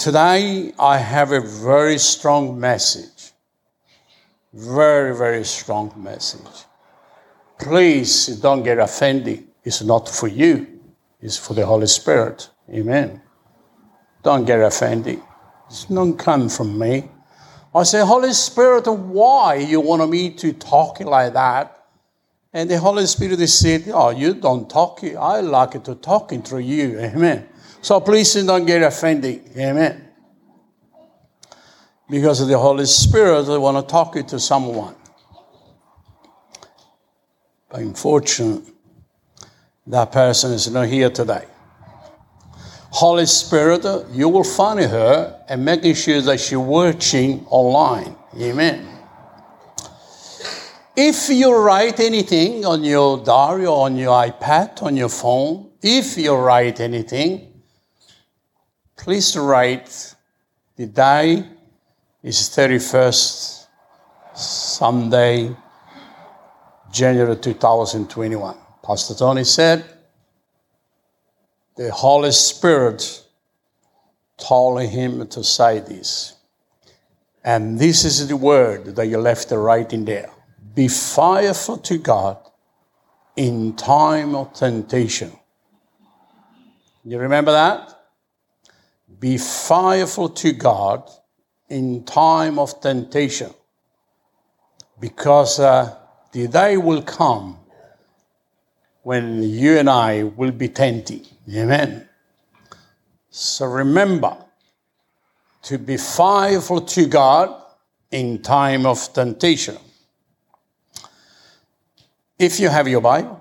Today, I have a very strong message. Very, very strong message. Please don't get offended. It's not for you, it's for the Holy Spirit. Amen. Don't get offended. It's not come from me. I say, Holy Spirit, why you want me to talk like that? And the Holy Spirit said, Oh, you don't talk. I like to talking through you. Amen. So please don't get offended. Amen. Because the Holy Spirit I want to talk to someone. But unfortunately, that person is not here today. Holy Spirit, you will find her and making sure that she's watching online. Amen. If you write anything on your diary or on your iPad, on your phone, if you write anything, please write the day is 31st Sunday, January 2021. Pastor Tony said, the Holy Spirit told him to say this. And this is the word that you left writing there. Be fearful to God in time of temptation. You remember that? Be fearful to God in time of temptation. Because uh, the day will come when you and I will be tempted. Amen. So remember to be faithful to God in time of temptation. If you have your Bible,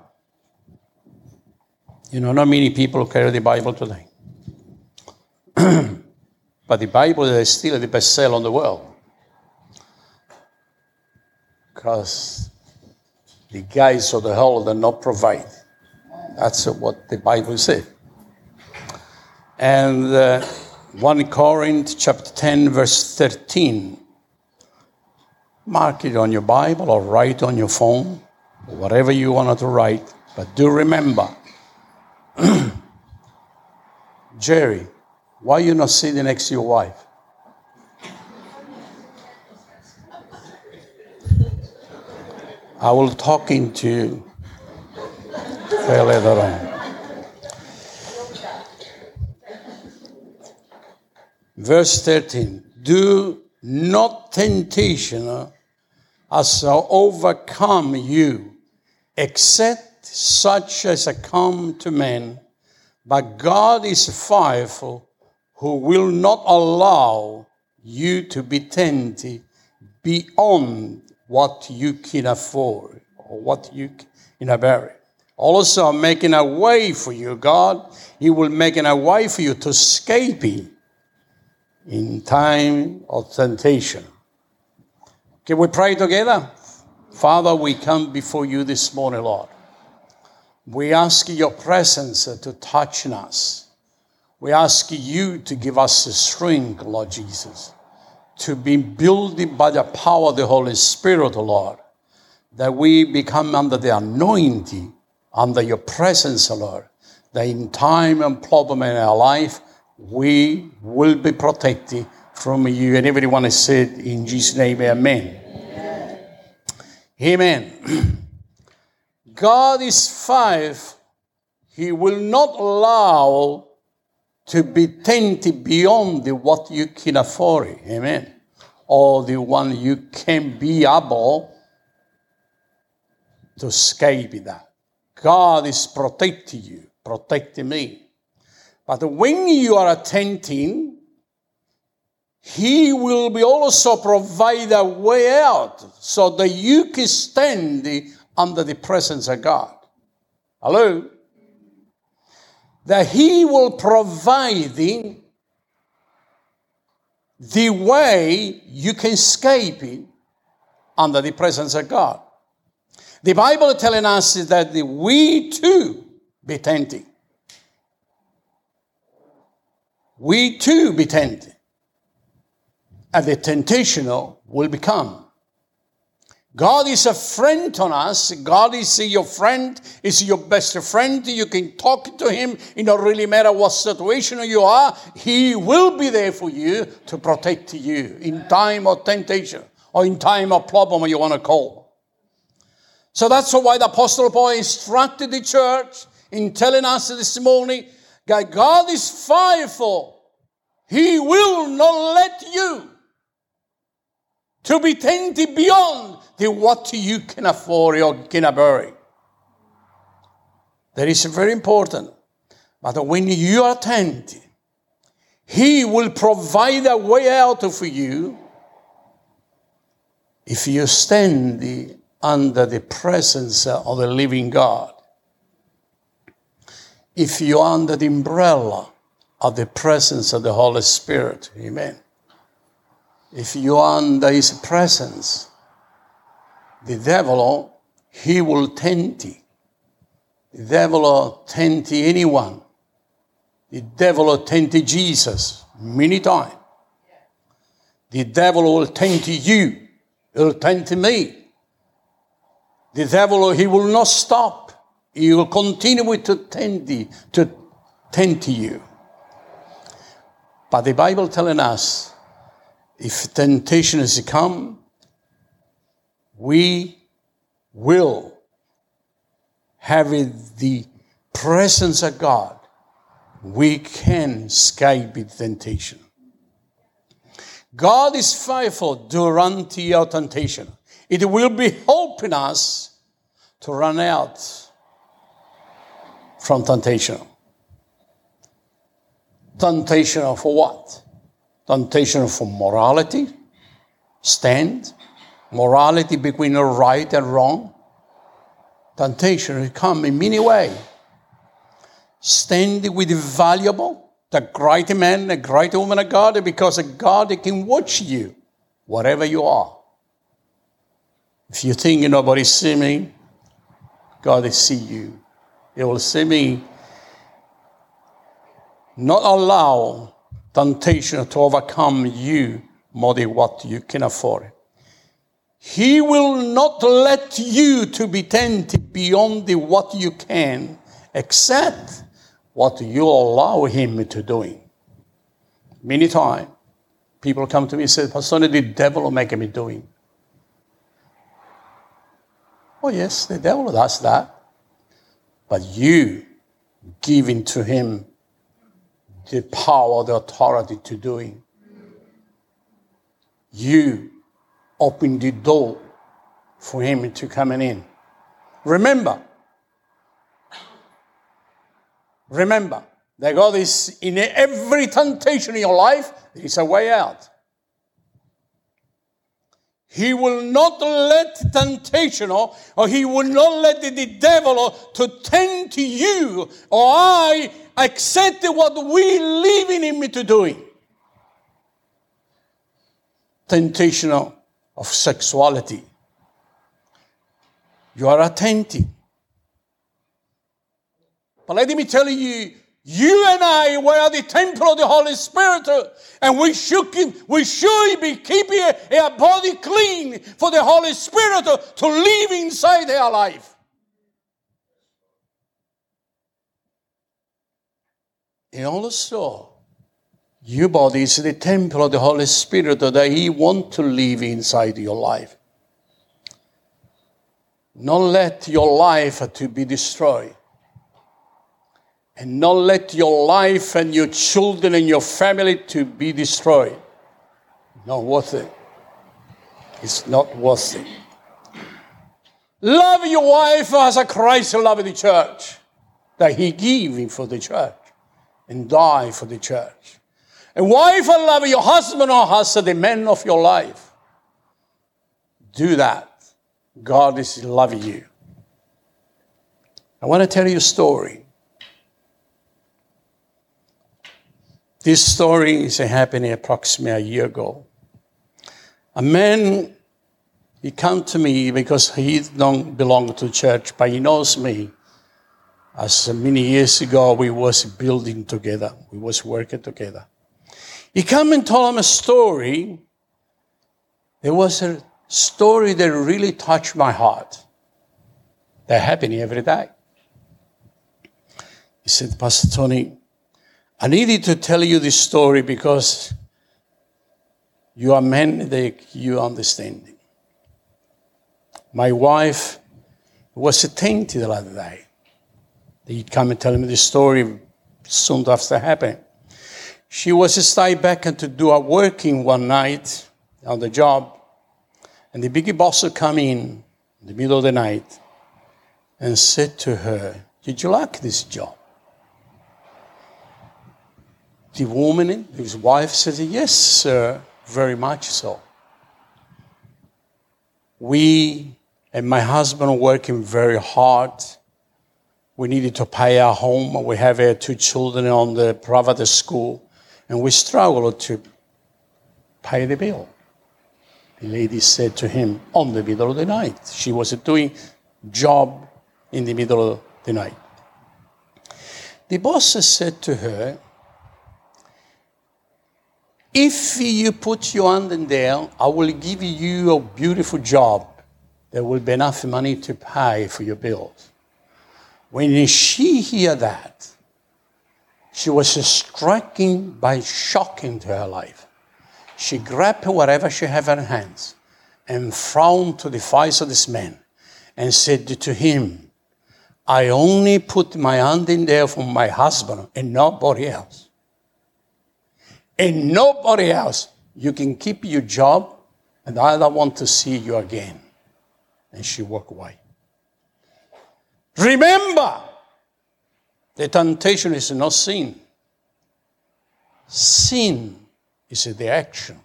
you know, not many people carry the Bible today. But the Bible is still the best seller in the world. Because the guys of the whole do not provide. That's what the Bible says. And uh, 1 Corinthians chapter 10, verse 13. Mark it on your Bible or write on your phone, or whatever you want to write. But do remember, Jerry, why you not sitting next to your wife? I will talking to you later on. Verse 13 Do not temptation as overcome you, except such as come to men. But God is faithful, who will not allow you to be tempted beyond what you can afford or what you can bear. Also, making a way for you, God. He will make a way for you to escape it in time of temptation. Can we pray together? Father, we come before you this morning, Lord. We ask your presence to touch us. We ask you to give us the strength, Lord Jesus, to be built by the power of the Holy Spirit, Lord, that we become under the anointing, under your presence, Lord, that in time and problem in our life, we will be protected from you. And everyone has said, in Jesus' name, amen. Amen. amen. God is five. He will not allow to be tempted beyond the what you can afford. Amen. Or the one you can be able to escape that. God is protecting you, protecting me. But when you are attending, He will be also provide a way out so that you can stand under the presence of God. Hello? That He will provide the way you can escape it under the presence of God. The Bible telling us that we too be tempted. we too be tempted. And the temptation will become. God is a friend on us. God is your friend, is your best friend. You can talk to him. It don't really matter what situation you are. He will be there for you to protect you in time of temptation or in time of problem you want to call. So that's why the Apostle Paul instructed the church in telling us this morning that God is faithful. He will not let you to be tempted beyond the what you can afford or can bear. That is very important. But when you are tempted, He will provide a way out for you if you stand under the presence of the living God. If you are under the umbrella of the presence of the Holy Spirit. Amen. If you are under His presence, the devil, he will tempt you. The devil will tempt anyone. The devil will tempt Jesus many times. The devil will tempt you. He'll tempt me. The devil, he will not stop. He will continue to tempt you, to tempt you. But the Bible telling us, if temptation has come, we will have the presence of God, we can escape the temptation. God is faithful during your temptation. It will be helping us to run out from temptation. Temptation for what? Temptation for morality, stand, morality between right and wrong. Temptation come in many ways. Stand with the valuable, the great man, the great woman of God, because God can watch you, whatever you are. If you think nobody see me, God will see you. He will see me. Not allow temptation to overcome you than what you can afford. He will not let you to be tempted beyond the what you can, except what you allow him to doing. Many times, people come to me and say, Pastor, the devil make me doing. Oh, yes, the devil does that. But you giving to him the power, the authority to do it. You open the door for him to come in. Remember, remember that God is in every temptation in your life, there is a way out. He will not let temptation or, or he will not let the, devil to tempt you or I accept what we live in him to doing. Temptation of sexuality. You are attentive. But let me tell you, you and I were the temple of the Holy Spirit, and we should, we should be keeping our body clean for the Holy Spirit to live inside our life. And also, your body is the temple of the Holy Spirit that He wants to live inside your life. Not let your life to be destroyed. And not let your life and your children and your family to be destroyed. Not worth it. It's not worth it. Love your wife as a Christ loved the church. That he gave for the church and die for the church. And wife, or love your husband or husband, the man of your life. Do that. God is loving you. I want to tell you a story. This story is happening approximately a year ago. A man, he come to me because he don't belong to church, but he knows me. As many years ago, we was building together. We was working together. He came and told him a story. There was a story that really touched my heart. They're happening every day. He said, Pastor Tony, I needed to tell you this story because you are men that you understand. My wife was tainted the other day. He'd come and tell me the story soon after happening. She was stay back and to do a working one night on the job, and the big boss would come in in the middle of the night and said to her, Did you like this job? The woman, his wife, said, Yes, sir, very much so. We and my husband are working very hard. We needed to pay our home. We have our two children on the private school, and we struggle to pay the bill. The lady said to him on the middle of the night. She was doing job in the middle of the night. The boss said to her, if you put your hand in there, I will give you a beautiful job. There will be enough money to pay for your bills. When she heard that, she was stricken by shocking to her life. She grabbed whatever she had in her hands and frowned to the face of this man and said to him, I only put my hand in there for my husband and nobody else and nobody else. You can keep your job, and I don't want to see you again. And she walked away. Remember, the temptation is not sin. Sin is the action.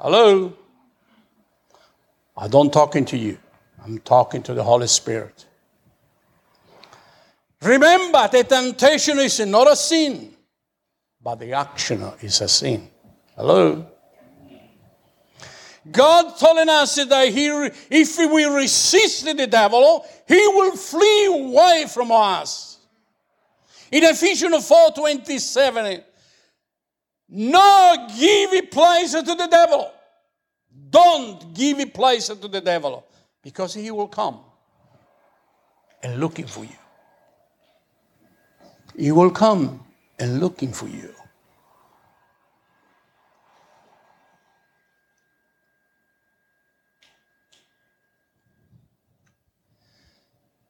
Hello? I don't talking to you. I'm talking to the Holy Spirit. Remember, the temptation is not a sin but the action is a sin. Hello? God telling us that he, if we resist the devil, he will flee away from us. In Ephesians 4 27, no give place to the devil. Don't give place to the devil because he will come and looking for you. He will come and looking for you.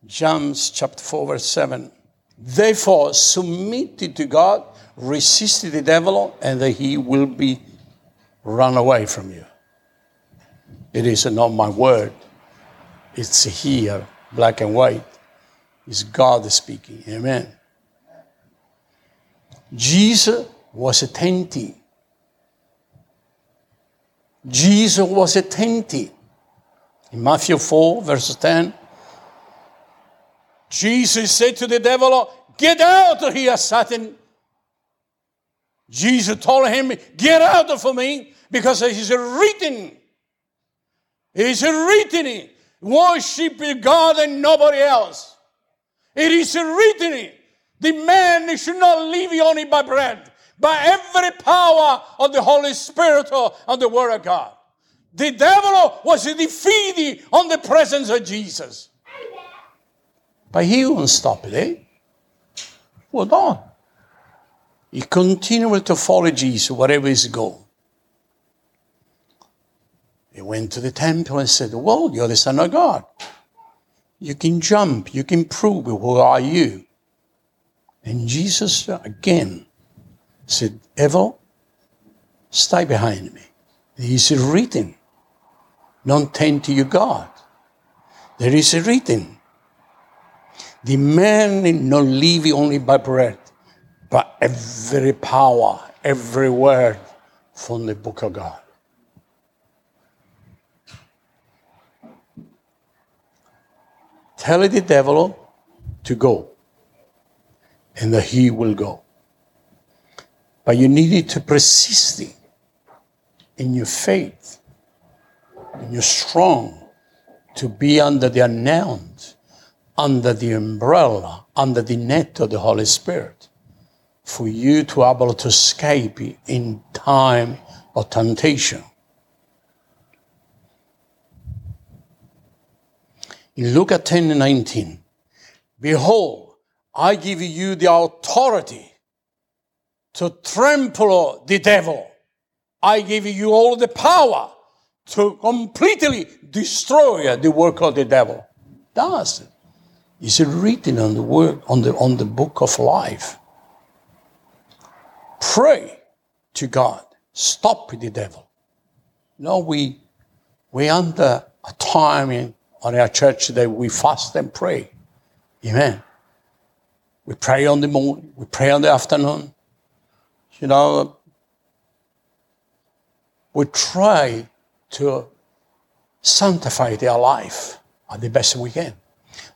James chapter 4, verse 7. Therefore, submit to God, resist the devil, and he will be run away from you. It is not my word. It's here, black and white. It's God speaking. Amen. Jesus was attentive. Jesus was attentive. In Matthew 4, verse 10, Jesus said to the devil, oh, Get out of here, Satan. Jesus told him, Get out of me, because it is written. It is written. Worship God and nobody else. It is written. The man should not live only by bread, by every power of the Holy Spirit or and the Word of God. The devil was defeated on the presence of Jesus. But he won't stop there. Eh? Hold on. He continued to follow Jesus wherever he go. He went to the temple and said, Well, you're the Son of God. You can jump, you can prove who are you. And Jesus again said, Evil, stay behind me. There is a written, don't tend to your God. There is a written, the man is not live only by bread, but every power, every word from the book of God. Tell the devil to go, and that he will go. But you needed to persist in your faith, in your strong, to be under the announced under the umbrella, under the net of the Holy Spirit, for you to be able to escape in time of temptation. In Luke 10 and 19, behold, I give you the authority to trample the devil. I give you all the power to completely destroy the work of the devil. Does it? Is it written on the word on the on the book of life? Pray to God. Stop with the devil. No, we we under a time in on our church that we fast and pray. Amen. We pray on the morning, we pray on the afternoon. You know, we try to sanctify their life at the best we can.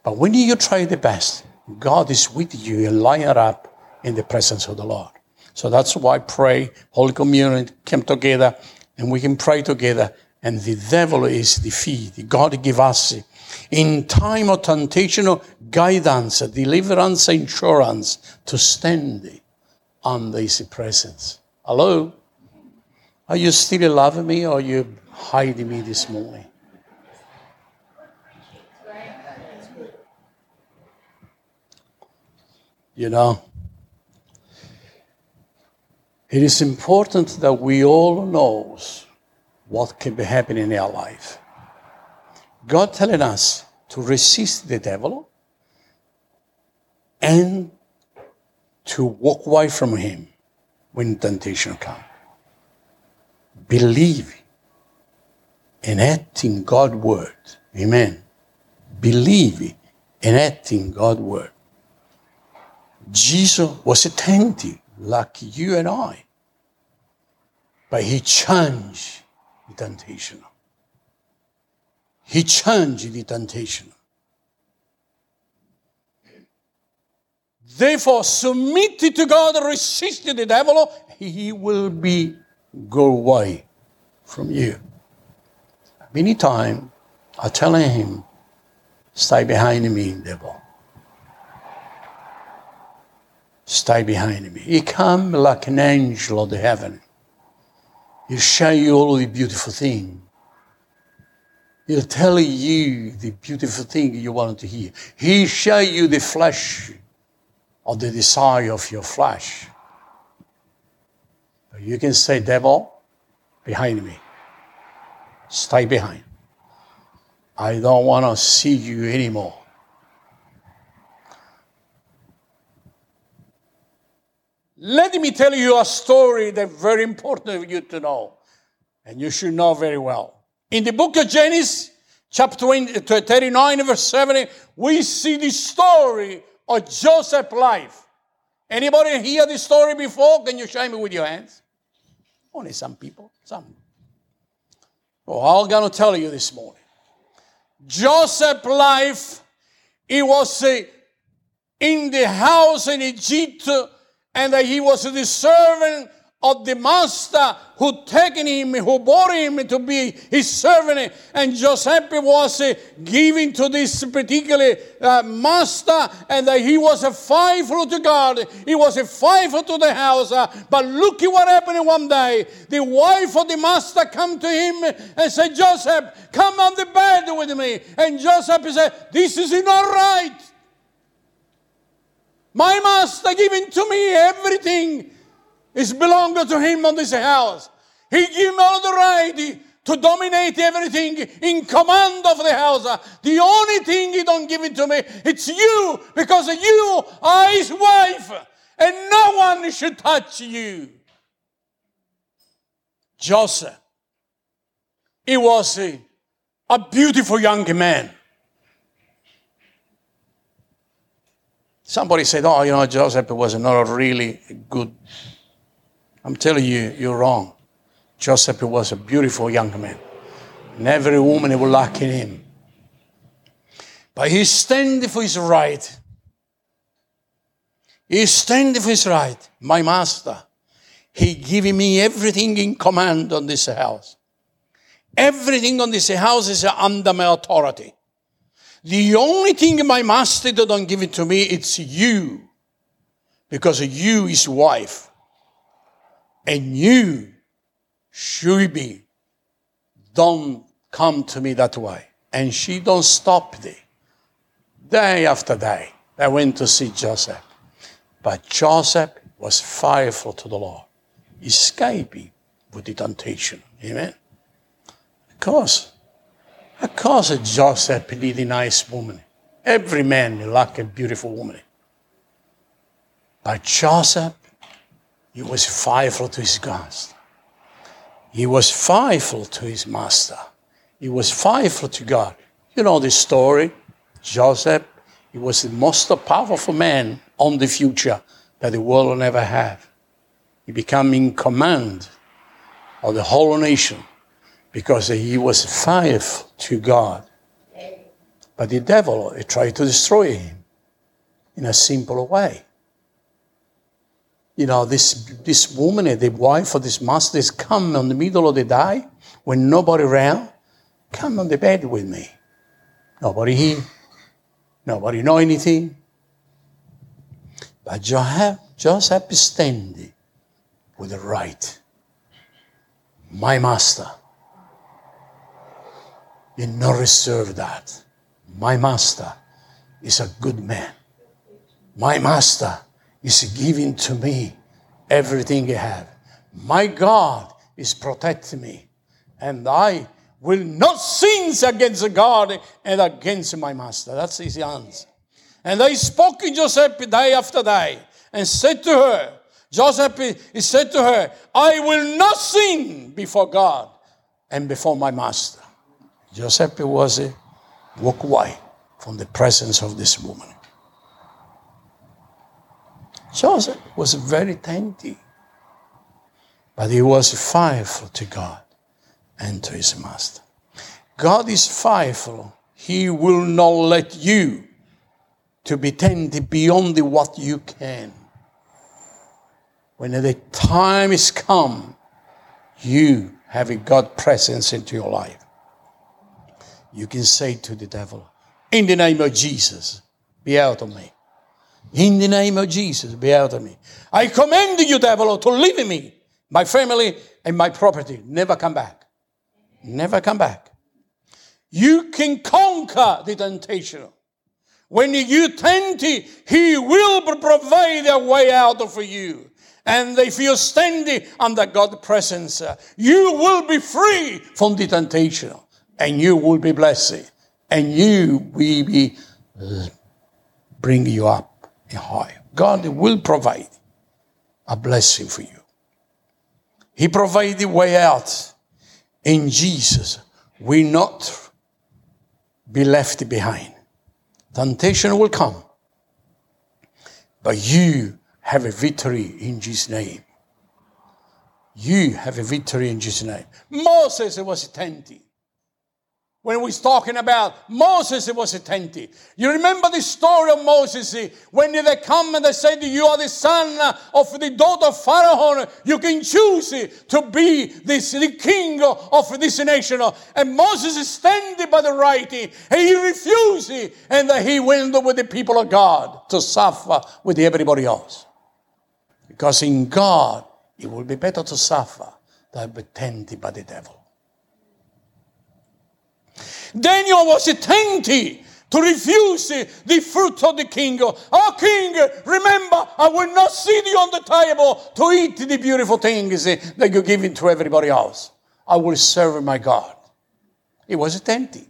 But when you try the best, God is with you and line up in the presence of the Lord. So that's why pray, Holy Communion came together, and we can pray together, and the devil is defeated. God give us in time of temptation, guidance, deliverance, insurance to stand under His presence. Hello? Are you still loving me or you hiding me this morning? You know, it is important that we all knows what can be happening in our life. God telling us to resist the devil and to walk away from him when temptation comes. Believe and act in God's word. Amen. Believe and act in God's word. Jesus was tempted like you and I. But he changed the temptation. He changed the temptation. Therefore, submit to God, resist the devil, he will be go away from you. Many times I tell him, stay behind me, devil. Stay behind me. He come like an angel of the heaven. He'll show you all the beautiful thing. He'll tell you the beautiful thing you want to hear. He'll show you the flesh or the desire of your flesh. But you can say, devil, behind me. Stay behind. I don't want to see you anymore. Let me tell you a story that's very important for you to know, and you should know very well. In the book of Genesis, chapter 39, verse 70, we see the story of Joseph's life. Anybody hear this story before? Can you show me with your hands? Only some people, some. Well, I'm going to tell you this morning. Joseph's life, it was uh, in the house in Egypt and that he was the servant of the master who taken him, who brought him to be his servant. And Joseph was uh, given to this particular uh, master, and that he was a faithful to God. He was a faithful to the house. Uh, but look at what happened one day. The wife of the master come to him and said, Joseph, come on the bed with me. And Joseph said, this is not right. My master giving to me everything is belonging to him on this house. He gave me all the right to dominate everything in command of the house. The only thing he don't give it to me, it's you, because you are his wife, and no one should touch you. Joseph, he was a beautiful young man. Somebody said, oh, you know, Joseph was not a really good. I'm telling you, you're wrong. Joseph was a beautiful young man. And every woman would like him. But he stand for his right. He stand for his right. My master, he giving me everything in command on this house. Everything on this house is under my authority. The only thing my master don't give it to me, it's you. Because you is wife. And you should be. Don't come to me that way. And she don't stop there. day after day. I went to see Joseph. But Joseph was faithful to the Lord, escaping with the temptation. Amen. Of course, of course, Joseph needed a nice woman. Every man like a beautiful woman. But Joseph, he was faithful to his God. He was faithful to his master. He was faithful to God. You know the story. Joseph, he was the most powerful man on the future that the world will ever have. He became in command of the whole nation because he was faithful to God. But the devil tried to destroy him in a simple way. You know, this, this woman, the wife of this master, is come in the middle of the day when nobody around. Come on the bed with me. Nobody here. Nobody know anything. But Joseph, Joseph standing with the right. My master. You not reserve that. My master is a good man. My master is giving to me everything he have. My God is protecting me. And I will not sin against God and against my master. That's his answer. And they spoke in Joseph day after day and said to her, Joseph he said to her, I will not sin before God and before my master. Joseph was a walk away from the presence of this woman. Joseph was very tempted, but he was faithful to God and to his master. God is faithful. He will not let you to be tempted beyond what you can. When the time is come, you have a God presence into your life. You can say to the devil, in the name of Jesus, be out of me. In the name of Jesus, be out of me. I command you, devil, to leave me, my family, and my property. Never come back. Never come back. You can conquer the temptation. When you tempt, He will provide a way out for you. And if you're standing under God's presence, you will be free from the temptation. And you will be blessed. And you will be uh, bring you up high. God will provide a blessing for you. He provided way out in Jesus. We not be left behind. Temptation will come, but you have a victory in Jesus' name. You have a victory in Jesus' name. Moses was tempted when we're talking about Moses, it was attentive. You remember the story of Moses eh? when they come and they said, You are the son eh, of the daughter of Pharaoh. You can choose eh, to be this, the king of this nation. And Moses is standing by the right, and he refused, and he went with the people of God to suffer with everybody else. Because in God, it will be better to suffer than be tempted by the devil. Daniel was tempted to refuse the fruit of the king. Oh, king, remember, I will not sit you on the table to eat the beautiful things that you're giving to everybody else. I will serve my God. It was tempted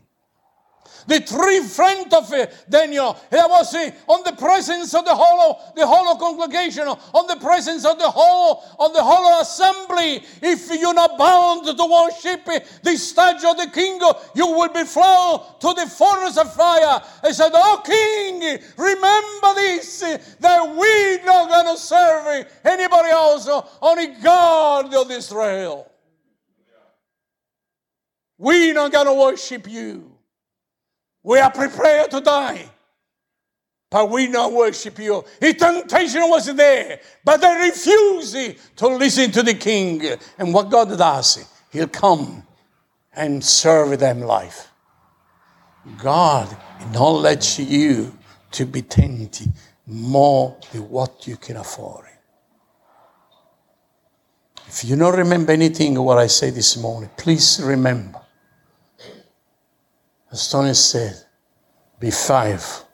the three friends of uh, Daniel. There was uh, on the presence of the whole, the whole congregation, on the presence of the whole, of the whole assembly. If you're not bound to worship uh, the statue of the king, you will be flown to the furnace of fire. He said, "Oh King, remember this: that we're not going to serve anybody else, only God of Israel." We're not going to worship you. We are prepared to die. But we not worship you. The temptation was there, but they refused to listen to the king. And what God does, He'll come and serve them life. God not let you to be tempted more than what you can afford. If you don't remember anything of what I said this morning, please remember as Tony said, be five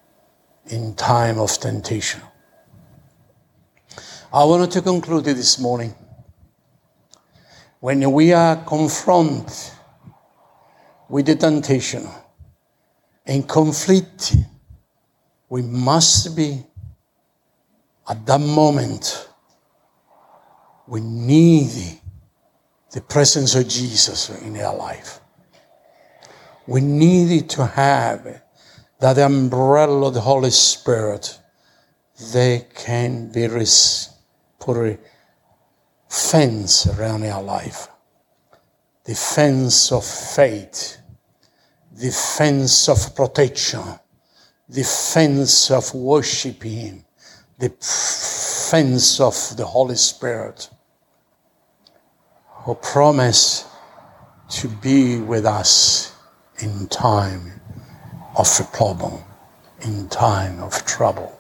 in time of temptation. I wanted to conclude this morning. When we are confronted with the temptation and conflict, we must be at that moment, we need the presence of Jesus in our life. We needed to have that umbrella of the Holy Spirit. They can be res- put a fence around our life. The fence of faith, the fence of protection, the fence of worshiping the fence of the Holy Spirit who promised to be with us in time of problem, in time of trouble.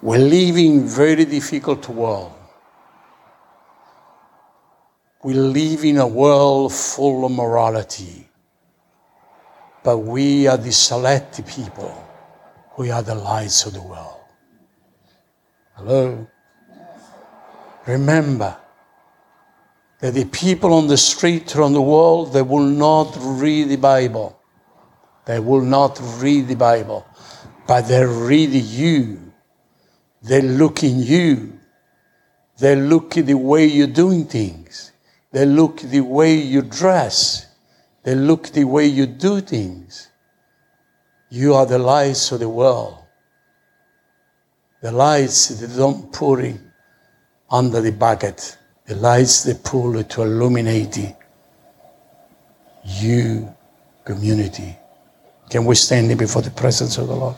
We're living very difficult world. We live in a world full of morality, but we are the select people. We are the lights of the world. Hello? Remember, that the people on the street or on the world, they will not read the Bible. They will not read the Bible, but they read you. They look in you. They look at the way you're doing things. They look the way you dress. They look the way you do things. You are the lights of the world. The lights that don't put it under the bucket the lights the pool to illuminate you community. Can we stand before the presence of the Lord?